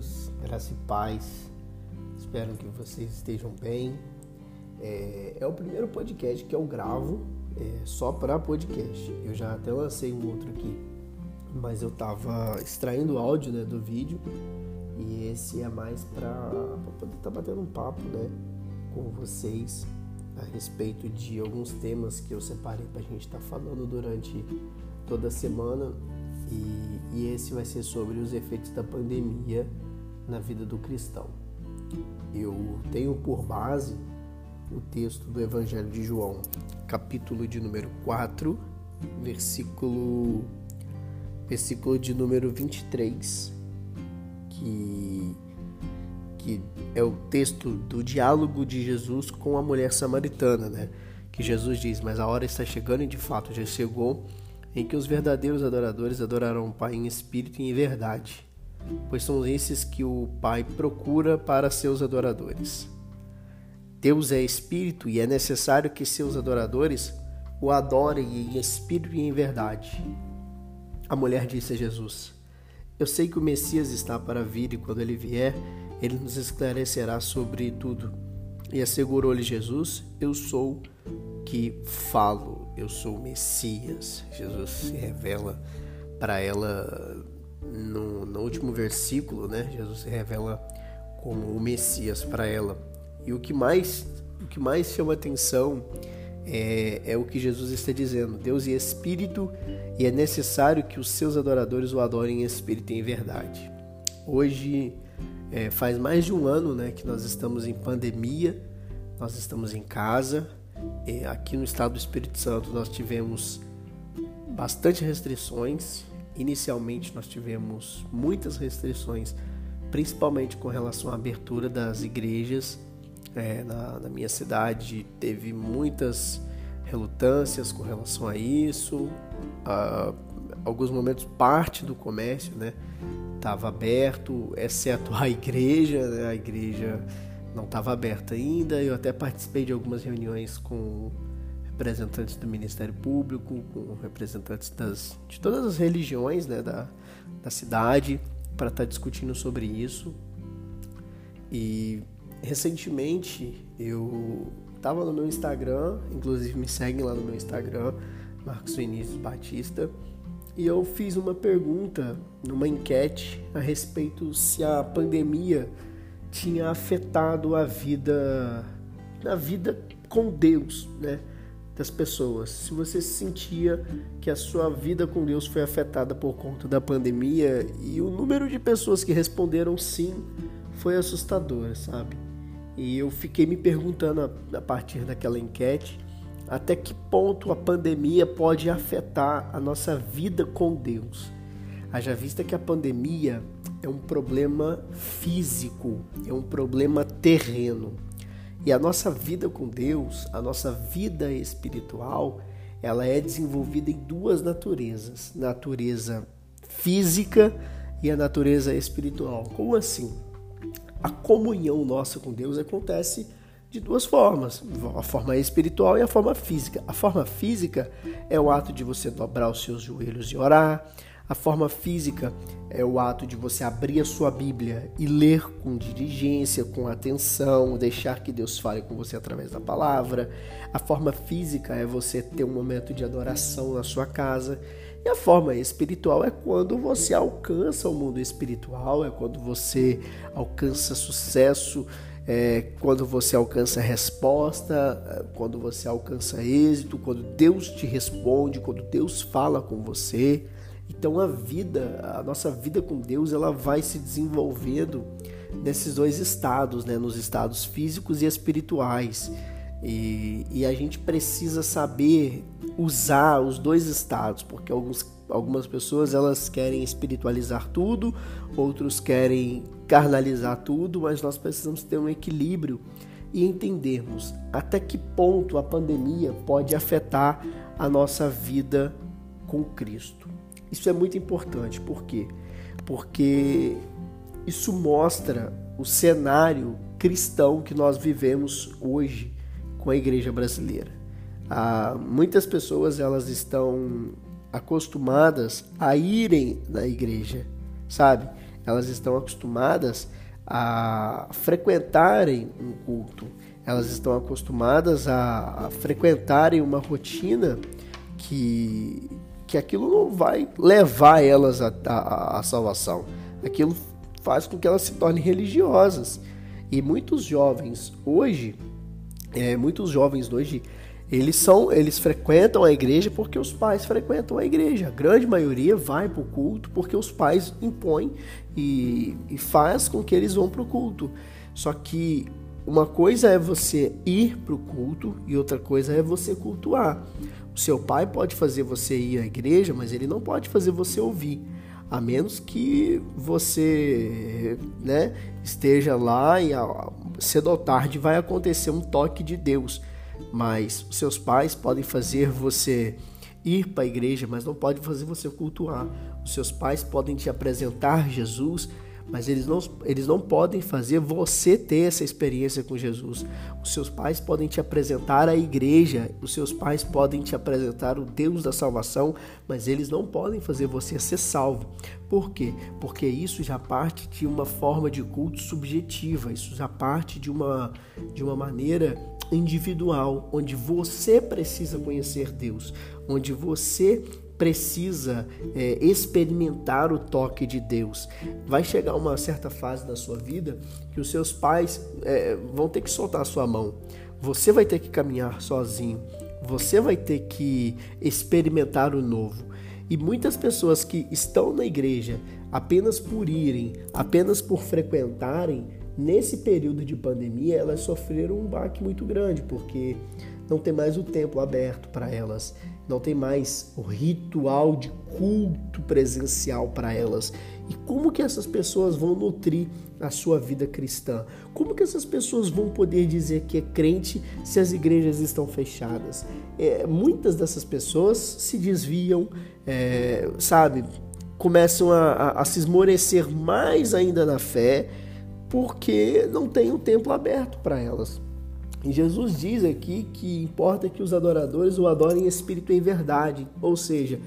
amigos, graça e paz. Espero que vocês estejam bem. É, é o primeiro podcast que eu gravo é, só para podcast. Eu já até lancei um outro aqui, mas eu tava extraindo o áudio né, do vídeo e esse é mais para poder estar tá batendo um papo né, com vocês a respeito de alguns temas que eu separei para a gente estar tá falando durante toda a semana e, e esse vai ser sobre os efeitos da pandemia na vida do cristão. Eu tenho por base o texto do Evangelho de João, capítulo de número 4, versículo versículo de número 23, que que é o texto do diálogo de Jesus com a mulher samaritana, né? Que Jesus diz: "Mas a hora está chegando e de fato já chegou em que os verdadeiros adoradores adorarão o Pai em espírito e em verdade, pois são esses que o Pai procura para seus adoradores. Deus é espírito e é necessário que seus adoradores o adorem em espírito e em verdade. A mulher disse a Jesus: Eu sei que o Messias está para vir e quando ele vier, ele nos esclarecerá sobre tudo. E assegurou-lhe Jesus: Eu sou que falo, eu sou o Messias. Jesus se revela para ela no, no, último versículo, né? Jesus se revela como o Messias para ela. E o que mais, o que mais chama atenção é, é o que Jesus está dizendo: Deus é Espírito e é necessário que os seus adoradores o adorem em Espírito e em verdade. Hoje é, faz mais de um ano, né, que nós estamos em pandemia, nós estamos em casa aqui no estado do Espírito Santo nós tivemos bastante restrições. Inicialmente nós tivemos muitas restrições, principalmente com relação à abertura das igrejas. É, na, na, minha cidade teve muitas relutâncias com relação a isso. Ah, alguns momentos parte do comércio, né, estava aberto, exceto a igreja, né, a igreja não estava aberta ainda. Eu até participei de algumas reuniões com representantes do Ministério Público, com representantes das, de todas as religiões né, da, da cidade, para estar tá discutindo sobre isso. E recentemente eu estava no meu Instagram, inclusive me seguem lá no meu Instagram, Marcos Vinícius Batista, e eu fiz uma pergunta numa enquete a respeito se a pandemia tinha afetado a vida, a vida com Deus, né? Das pessoas. Se você sentia que a sua vida com Deus foi afetada por conta da pandemia e o número de pessoas que responderam sim foi assustador, sabe? E eu fiquei me perguntando a, a partir daquela enquete até que ponto a pandemia pode afetar a nossa vida com Deus. Haja vista que a pandemia é um problema físico, é um problema terreno. E a nossa vida com Deus, a nossa vida espiritual, ela é desenvolvida em duas naturezas: natureza física e a natureza espiritual. Como assim? A comunhão nossa com Deus acontece de duas formas: a forma espiritual e a forma física. A forma física é o ato de você dobrar os seus joelhos e orar. A forma física é o ato de você abrir a sua Bíblia e ler com diligência, com atenção, deixar que Deus fale com você através da palavra. A forma física é você ter um momento de adoração na sua casa. E a forma espiritual é quando você alcança o mundo espiritual, é quando você alcança sucesso, é quando você alcança resposta, é quando você alcança êxito, quando Deus te responde, quando Deus fala com você. Então a vida, a nossa vida com Deus, ela vai se desenvolvendo nesses dois estados, né? nos estados físicos e espirituais. E, e, a gente precisa saber usar os dois estados, porque alguns, algumas pessoas elas querem espiritualizar tudo, outros querem carnalizar tudo, mas nós precisamos ter um equilíbrio e entendermos até que ponto a pandemia pode afetar a nossa vida com Cristo. Isso é muito importante, por quê? Porque isso mostra o cenário cristão que nós vivemos hoje com a igreja brasileira. Ah, muitas pessoas elas estão acostumadas a irem na igreja, sabe? elas estão acostumadas a frequentarem um culto, elas estão acostumadas a, a frequentarem uma rotina que, que aquilo não vai levar elas à salvação. Aquilo faz com que elas se tornem religiosas. E muitos jovens hoje, é, muitos jovens hoje, eles são, eles frequentam a igreja porque os pais frequentam a igreja. A grande maioria vai para o culto porque os pais impõem e, e faz com que eles vão para o culto. Só que uma coisa é você ir para o culto e outra coisa é você cultuar. O seu pai pode fazer você ir à igreja, mas ele não pode fazer você ouvir. A menos que você né, esteja lá e cedo ou tarde vai acontecer um toque de Deus. Mas seus pais podem fazer você ir para a igreja, mas não pode fazer você cultuar. Os seus pais podem te apresentar Jesus, mas eles não, eles não podem fazer você ter essa experiência com Jesus. Os seus pais podem te apresentar a igreja, os seus pais podem te apresentar o Deus da salvação, mas eles não podem fazer você ser salvo. Por quê? Porque isso já parte de uma forma de culto subjetiva, isso já parte de uma, de uma maneira individual, onde você precisa conhecer Deus, onde você precisa é, experimentar o toque de Deus. Vai chegar uma certa fase da sua vida que os seus pais é, vão ter que soltar a sua mão. Você vai ter que caminhar sozinho. Você vai ter que experimentar o novo. E muitas pessoas que estão na igreja apenas por irem, apenas por frequentarem, nesse período de pandemia, elas sofreram um baque muito grande, porque não tem mais o templo aberto para elas, não tem mais o ritual de culto presencial para elas. E como que essas pessoas vão nutrir a sua vida cristã? Como que essas pessoas vão poder dizer que é crente se as igrejas estão fechadas? É, muitas dessas pessoas se desviam, é, sabe, começam a, a, a se esmorecer mais ainda na fé, porque não tem o templo aberto para elas. E Jesus diz aqui que importa que os adoradores o adorem em espírito e em verdade, ou seja,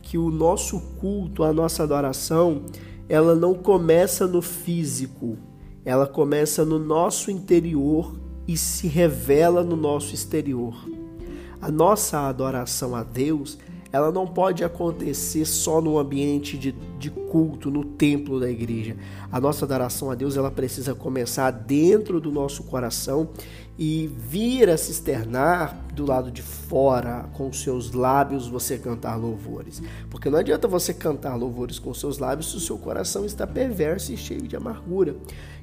que o nosso culto, a nossa adoração, ela não começa no físico, ela começa no nosso interior e se revela no nosso exterior. A nossa adoração a Deus, ela não pode acontecer só no ambiente de, de culto, no templo da igreja. A nossa adoração a Deus ela precisa começar dentro do nosso coração e vir a se externar do lado de fora, com seus lábios você cantar louvores. Porque não adianta você cantar louvores com seus lábios se o seu coração está perverso e cheio de amargura.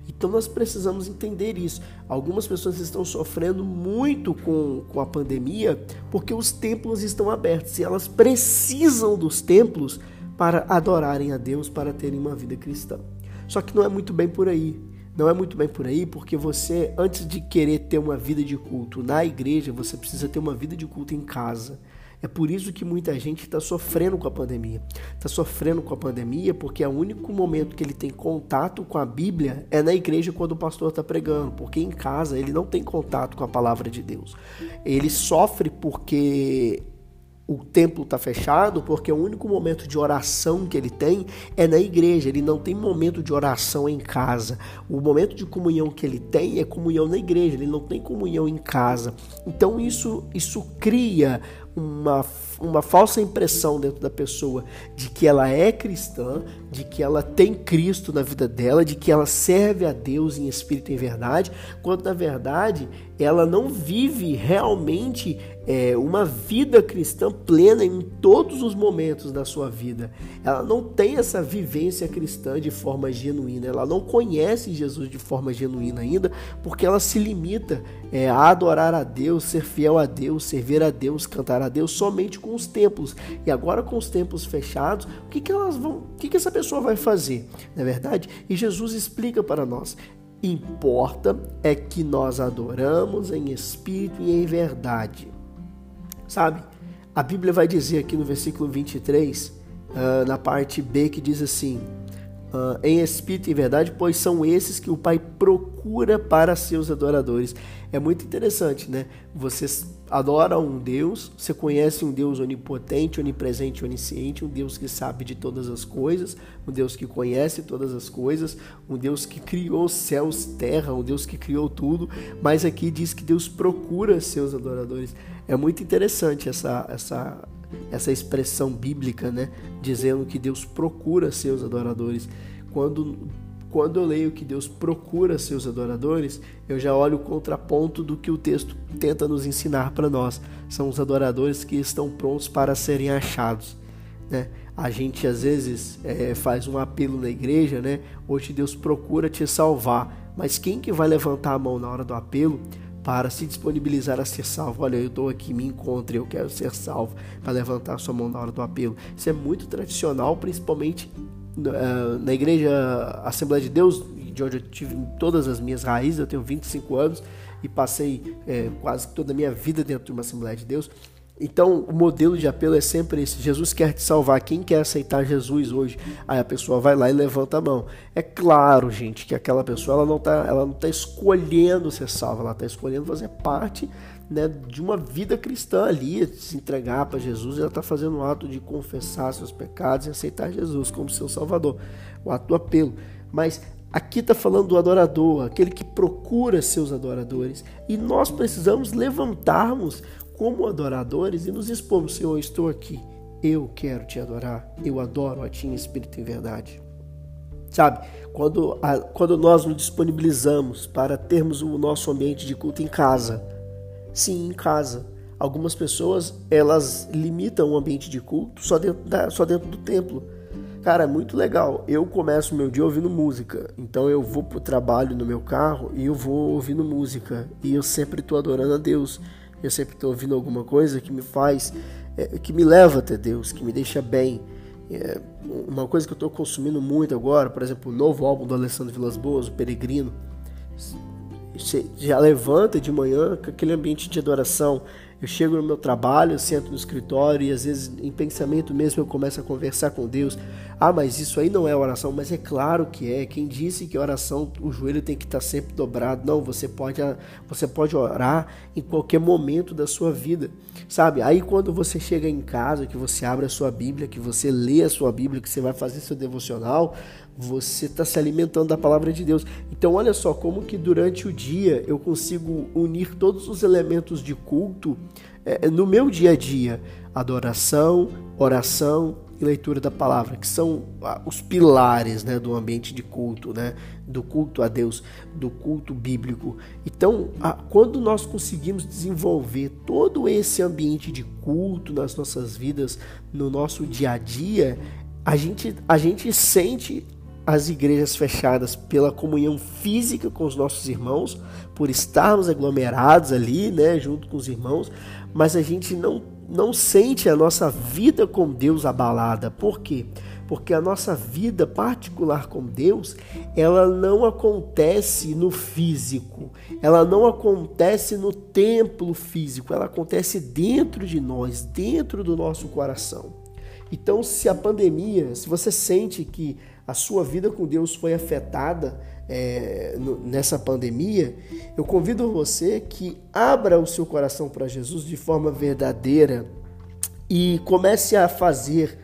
Então nós precisamos entender isso. Algumas pessoas estão sofrendo muito com, com a pandemia porque os templos estão abertos e elas precisam dos templos para adorarem a Deus, para terem uma vida cristã. Só que não é muito bem por aí. Não é muito bem por aí, porque você, antes de querer ter uma vida de culto na igreja, você precisa ter uma vida de culto em casa. É por isso que muita gente está sofrendo com a pandemia. Está sofrendo com a pandemia porque é o único momento que ele tem contato com a Bíblia é na igreja quando o pastor está pregando, porque em casa ele não tem contato com a palavra de Deus. Ele sofre porque o templo está fechado porque o único momento de oração que ele tem é na igreja. Ele não tem momento de oração em casa. O momento de comunhão que ele tem é comunhão na igreja. Ele não tem comunhão em casa. Então isso isso cria uma, uma falsa impressão dentro da pessoa de que ela é cristã, de que ela tem Cristo na vida dela, de que ela serve a Deus em espírito e em verdade, quando na verdade ela não vive realmente é, uma vida cristã plena em todos os momentos da sua vida. Ela não tem essa vivência cristã de forma genuína, ela não conhece Jesus de forma genuína ainda, porque ela se limita é, a adorar a Deus, ser fiel a Deus, servir a Deus, cantar a Deus somente com os templos. E agora com os templos fechados, o que, que elas vão, o que, que essa pessoa vai fazer? Na é verdade, e Jesus explica para nós. Importa é que nós adoramos em espírito e em verdade. Sabe? A Bíblia vai dizer aqui no versículo 23, uh, ah, na parte B, que diz assim: uh, em espírito e verdade, pois são esses que o Pai procura para seus adoradores. É muito interessante, né? Você adora um Deus, você conhece um Deus onipotente, onipresente, onisciente, um Deus que sabe de todas as coisas, um Deus que conhece todas as coisas, um Deus que criou céus, terra, um Deus que criou tudo, mas aqui diz que Deus procura seus adoradores. É muito interessante essa, essa, essa expressão bíblica, né? Dizendo que Deus procura seus adoradores. Quando quando eu leio que Deus procura seus adoradores, eu já olho o contraponto do que o texto tenta nos ensinar para nós. São os adoradores que estão prontos para serem achados. Né? A gente às vezes é, faz um apelo na igreja, né? Hoje Deus procura te salvar, mas quem que vai levantar a mão na hora do apelo para se disponibilizar a ser salvo? Olha, eu estou aqui, me encontre, eu quero ser salvo, para levantar sua mão na hora do apelo. Isso é muito tradicional, principalmente na igreja Assembleia de Deus, de onde eu tive todas as minhas raízes, eu tenho 25 anos e passei é, quase toda a minha vida dentro de uma Assembleia de Deus. Então, o modelo de apelo é sempre esse: Jesus quer te salvar. Quem quer aceitar Jesus hoje? Aí a pessoa vai lá e levanta a mão. É claro, gente, que aquela pessoa ela não está tá escolhendo ser salva, ela está escolhendo fazer parte né, de uma vida cristã ali, se entregar para Jesus, ela está fazendo um ato de confessar seus pecados e aceitar Jesus como seu Salvador, o ato do apelo. Mas aqui está falando do adorador, aquele que procura seus adoradores, e nós precisamos levantarmos como adoradores e nos expormos: Senhor, estou aqui, eu quero te adorar, eu adoro a Ti em espírito e verdade. Sabe, quando, a, quando nós nos disponibilizamos para termos o nosso ambiente de culto em casa, Sim, em casa. Algumas pessoas, elas limitam o ambiente de culto só dentro, da, só dentro do templo. Cara, é muito legal. Eu começo meu dia ouvindo música. Então eu vou pro trabalho no meu carro e eu vou ouvindo música. E eu sempre tô adorando a Deus. Eu sempre tô ouvindo alguma coisa que me faz, é, que me leva até Deus, que me deixa bem. É, uma coisa que eu tô consumindo muito agora, por exemplo, o novo álbum do Alessandro Vilas Boas, O Peregrino você já levanta de manhã com aquele ambiente de adoração. Eu chego no meu trabalho, eu sento no escritório e às vezes em pensamento mesmo eu começo a conversar com Deus. Ah, mas isso aí não é oração, mas é claro que é. Quem disse que oração o joelho tem que estar sempre dobrado? Não, você pode você pode orar em qualquer momento da sua vida. Sabe? Aí quando você chega em casa, que você abre a sua Bíblia, que você lê a sua Bíblia, que você vai fazer seu devocional, você está se alimentando da palavra de Deus. Então, olha só como que durante o dia eu consigo unir todos os elementos de culto é, no meu dia a dia: adoração, oração e leitura da palavra, que são ah, os pilares né, do ambiente de culto, né, do culto a Deus, do culto bíblico. Então, quando nós conseguimos desenvolver todo esse ambiente de culto nas nossas vidas, no nosso dia a dia, a gente, a gente sente as igrejas fechadas pela comunhão física com os nossos irmãos, por estarmos aglomerados ali, né, junto com os irmãos, mas a gente não, não sente a nossa vida com Deus abalada. Por quê? Porque a nossa vida particular com Deus, ela não acontece no físico, ela não acontece no templo físico, ela acontece dentro de nós, dentro do nosso coração. Então, se a pandemia, se você sente que a sua vida com Deus foi afetada é, nessa pandemia, eu convido você que abra o seu coração para Jesus de forma verdadeira e comece a fazer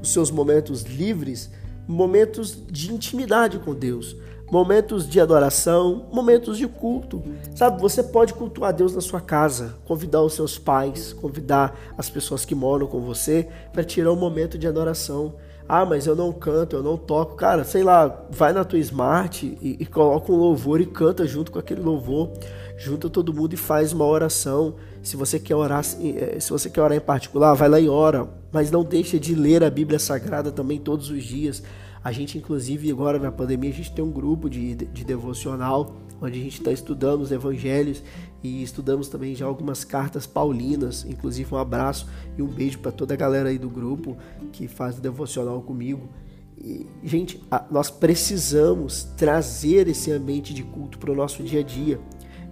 os seus momentos livres momentos de intimidade com Deus, momentos de adoração, momentos de culto. Sabe, você pode cultuar Deus na sua casa, convidar os seus pais, convidar as pessoas que moram com você para tirar um momento de adoração. Ah, mas eu não canto, eu não toco. Cara, sei lá, vai na tua smart e, e coloca um louvor e canta junto com aquele louvor. Junta todo mundo e faz uma oração. Se você quer orar, eh, se você quer orar em particular, vai lá e ora. Mas não deixa de ler a Bíblia Sagrada também todos os dias. A gente, inclusive, agora na pandemia, a gente tem um grupo de, de devocional onde a gente está estudando os evangelhos e estudamos também já algumas cartas paulinas. Inclusive, um abraço e um beijo para toda a galera aí do grupo que faz o devocional comigo. E, gente, nós precisamos trazer esse ambiente de culto para o nosso dia a dia.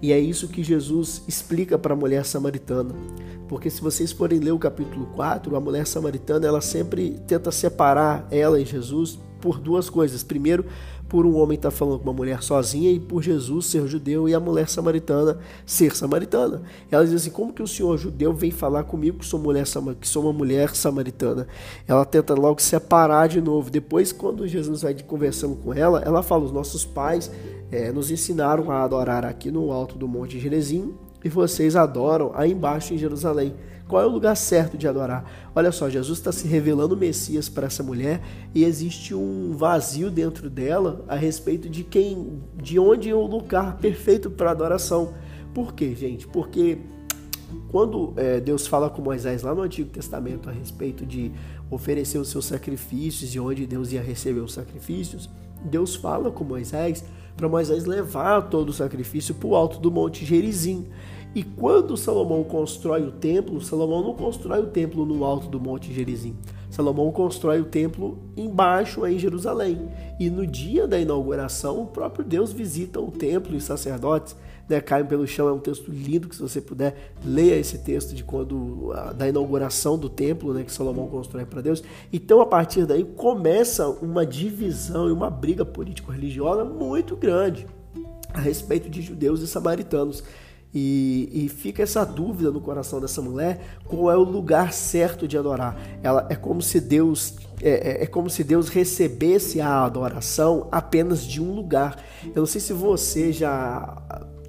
E é isso que Jesus explica para a mulher samaritana. Porque se vocês forem ler o capítulo 4, a mulher samaritana, ela sempre tenta separar ela e Jesus por duas coisas. Primeiro, por um homem estar tá falando com uma mulher sozinha e por Jesus ser judeu e a mulher samaritana ser samaritana. Ela diz assim: como que o senhor judeu vem falar comigo que sou, mulher, que sou uma mulher samaritana? Ela tenta logo separar de novo. Depois, quando Jesus vai conversando com ela, ela fala: os nossos pais é, nos ensinaram a adorar aqui no alto do Monte Gerezim e vocês adoram aí embaixo em Jerusalém. Qual é o lugar certo de adorar? Olha só, Jesus está se revelando Messias para essa mulher e existe um vazio dentro dela a respeito de quem, de onde é o lugar perfeito para adoração. Por quê, gente? Porque quando é, Deus fala com Moisés lá no Antigo Testamento a respeito de oferecer os seus sacrifícios e onde Deus ia receber os sacrifícios, Deus fala com Moisés para Moisés levar todo o sacrifício para o alto do Monte Gerizim. E quando Salomão constrói o templo, Salomão não constrói o templo no alto do Monte Gerizim. Salomão constrói o templo embaixo em Jerusalém. E no dia da inauguração, o próprio Deus visita o templo e os sacerdotes né, caem pelo chão. É um texto lindo que se você puder leia esse texto de quando da inauguração do templo, né, que Salomão constrói para Deus. Então a partir daí começa uma divisão e uma briga político-religiosa muito grande a respeito de judeus e samaritanos. E, e, fica essa dúvida no coração dessa mulher qual é o lugar certo de adorar. Ela é como se Deus é, é, é, como se Deus recebesse a adoração apenas de um lugar. Eu não sei se você já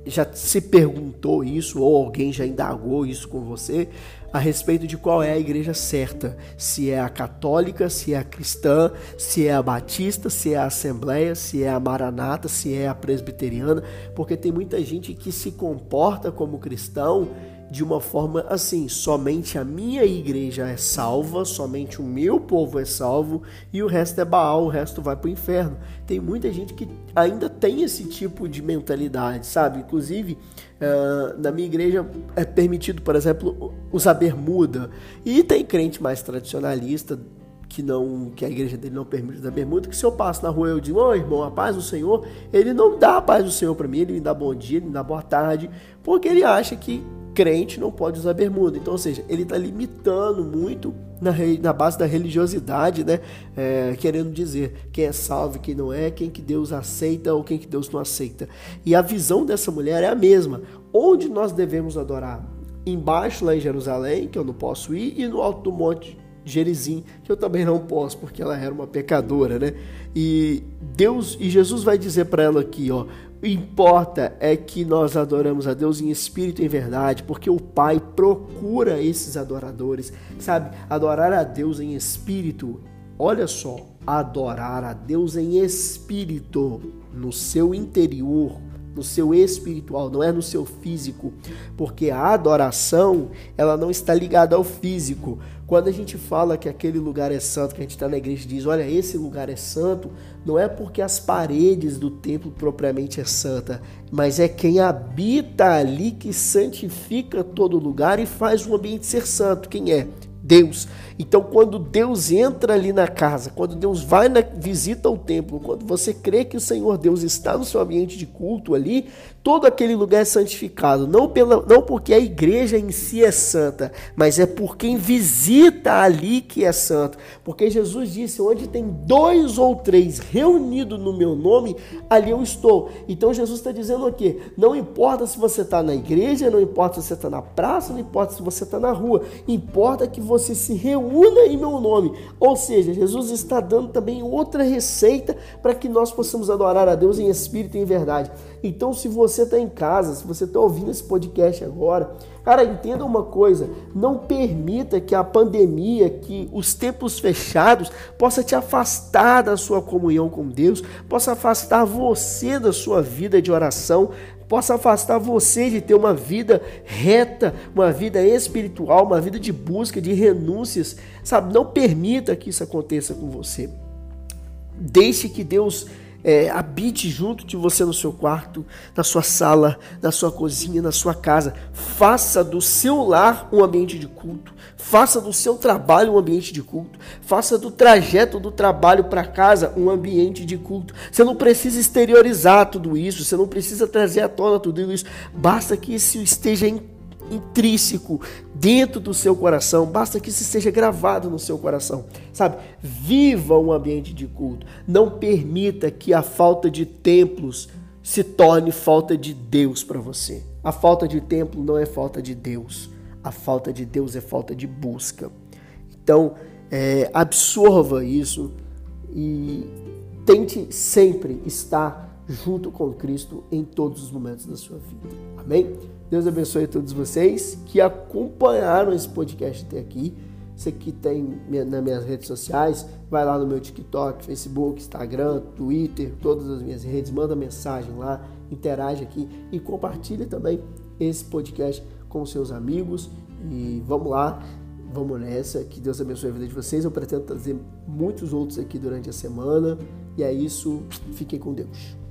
já se perguntou isso ou alguém já indagou isso com você a respeito de qual é a igreja certa, se é a católica, se é a cristã, se é a batista, se é a assembleia, se é a maranata, se é a presbiteriana, porque tem muita gente que se comporta como cristão de uma forma assim: somente a minha igreja é salva, somente o meu povo é salvo e o resto é Baal, o resto vai para o inferno. Tem muita gente que ainda tem esse tipo de mentalidade, sabe? Inclusive, uh, na minha igreja é permitido, por exemplo, usar bermuda. E tem crente mais tradicionalista que não que a igreja dele não permite usar bermuda, que se eu passo na rua eu digo, ô oh, irmão, a paz do Senhor, ele não dá a paz do Senhor para mim, ele me dá bom dia, ele me dá boa tarde, porque ele acha que crente não pode usar bermuda. Então, ou seja, ele está limitando muito na, na, base da religiosidade, né? É, querendo dizer quem é salvo, quem não é, quem que Deus aceita ou quem que Deus não aceita. E a visão dessa mulher é a mesma. Onde nós devemos adorar? Embaixo lá em Jerusalém, que eu não posso ir, e no alto do monte Gerizim, que eu também não posso, porque ela era uma pecadora, né? E Deus e Jesus vai dizer para ela aqui, ó, o importa é que nós adoramos a Deus em espírito e em verdade, porque o Pai procura esses adoradores, sabe? Adorar a Deus em espírito. Olha só, adorar a Deus em espírito, no seu interior, no seu espiritual, não é no seu físico, porque a adoração, ela não está ligada ao físico. Quando a gente fala que aquele lugar é santo, que a gente está na igreja e diz, olha, esse lugar é santo, não é porque as paredes do templo propriamente é santa, mas é quem habita ali que santifica todo lugar e faz o ambiente ser santo. Quem é? Deus. Então, quando Deus entra ali na casa, quando Deus vai na visita ao templo, quando você crê que o Senhor Deus está no seu ambiente de culto ali, todo aquele lugar é santificado, não pela não porque a igreja em si é santa, mas é por quem visita ali que é santo. Porque Jesus disse: "Onde tem dois ou três reunidos no meu nome, ali eu estou". Então Jesus está dizendo o quê? Não importa se você está na igreja, não importa se você está na praça, não importa se você está na rua, importa que você se reúna em meu nome. Ou seja, Jesus está dando também outra receita para que nós possamos adorar a Deus em espírito e em verdade. Então, se você está em casa, se você está ouvindo esse podcast agora, cara, entenda uma coisa: não permita que a pandemia, que os tempos fechados, possa te afastar da sua comunhão com Deus, possa afastar você da sua vida de oração, possa afastar você de ter uma vida reta, uma vida espiritual, uma vida de busca, de renúncias, sabe? Não permita que isso aconteça com você. Deixe que Deus é, habite junto de você no seu quarto, na sua sala, na sua cozinha, na sua casa. Faça do seu lar um ambiente de culto. Faça do seu trabalho um ambiente de culto. Faça do trajeto do trabalho para casa um ambiente de culto. Você não precisa exteriorizar tudo isso. Você não precisa trazer à tona tudo isso. Basta que isso esteja em intrínseco dentro do seu coração, basta que isso seja gravado no seu coração, sabe? Viva um ambiente de culto. Não permita que a falta de templos se torne falta de Deus para você. A falta de templo não é falta de Deus. A falta de Deus é falta de busca. Então, é, absorva isso e tente sempre estar junto com Cristo em todos os momentos da sua vida. Amém? Deus abençoe todos vocês que acompanharam esse podcast até aqui. Você que tem nas minhas redes sociais, vai lá no meu TikTok, Facebook, Instagram, Twitter, todas as minhas redes, manda mensagem lá, interage aqui e compartilhe também esse podcast com seus amigos. E vamos lá, vamos nessa. Que Deus abençoe a vida de vocês. Eu pretendo trazer muitos outros aqui durante a semana. E é isso. Fiquem com Deus.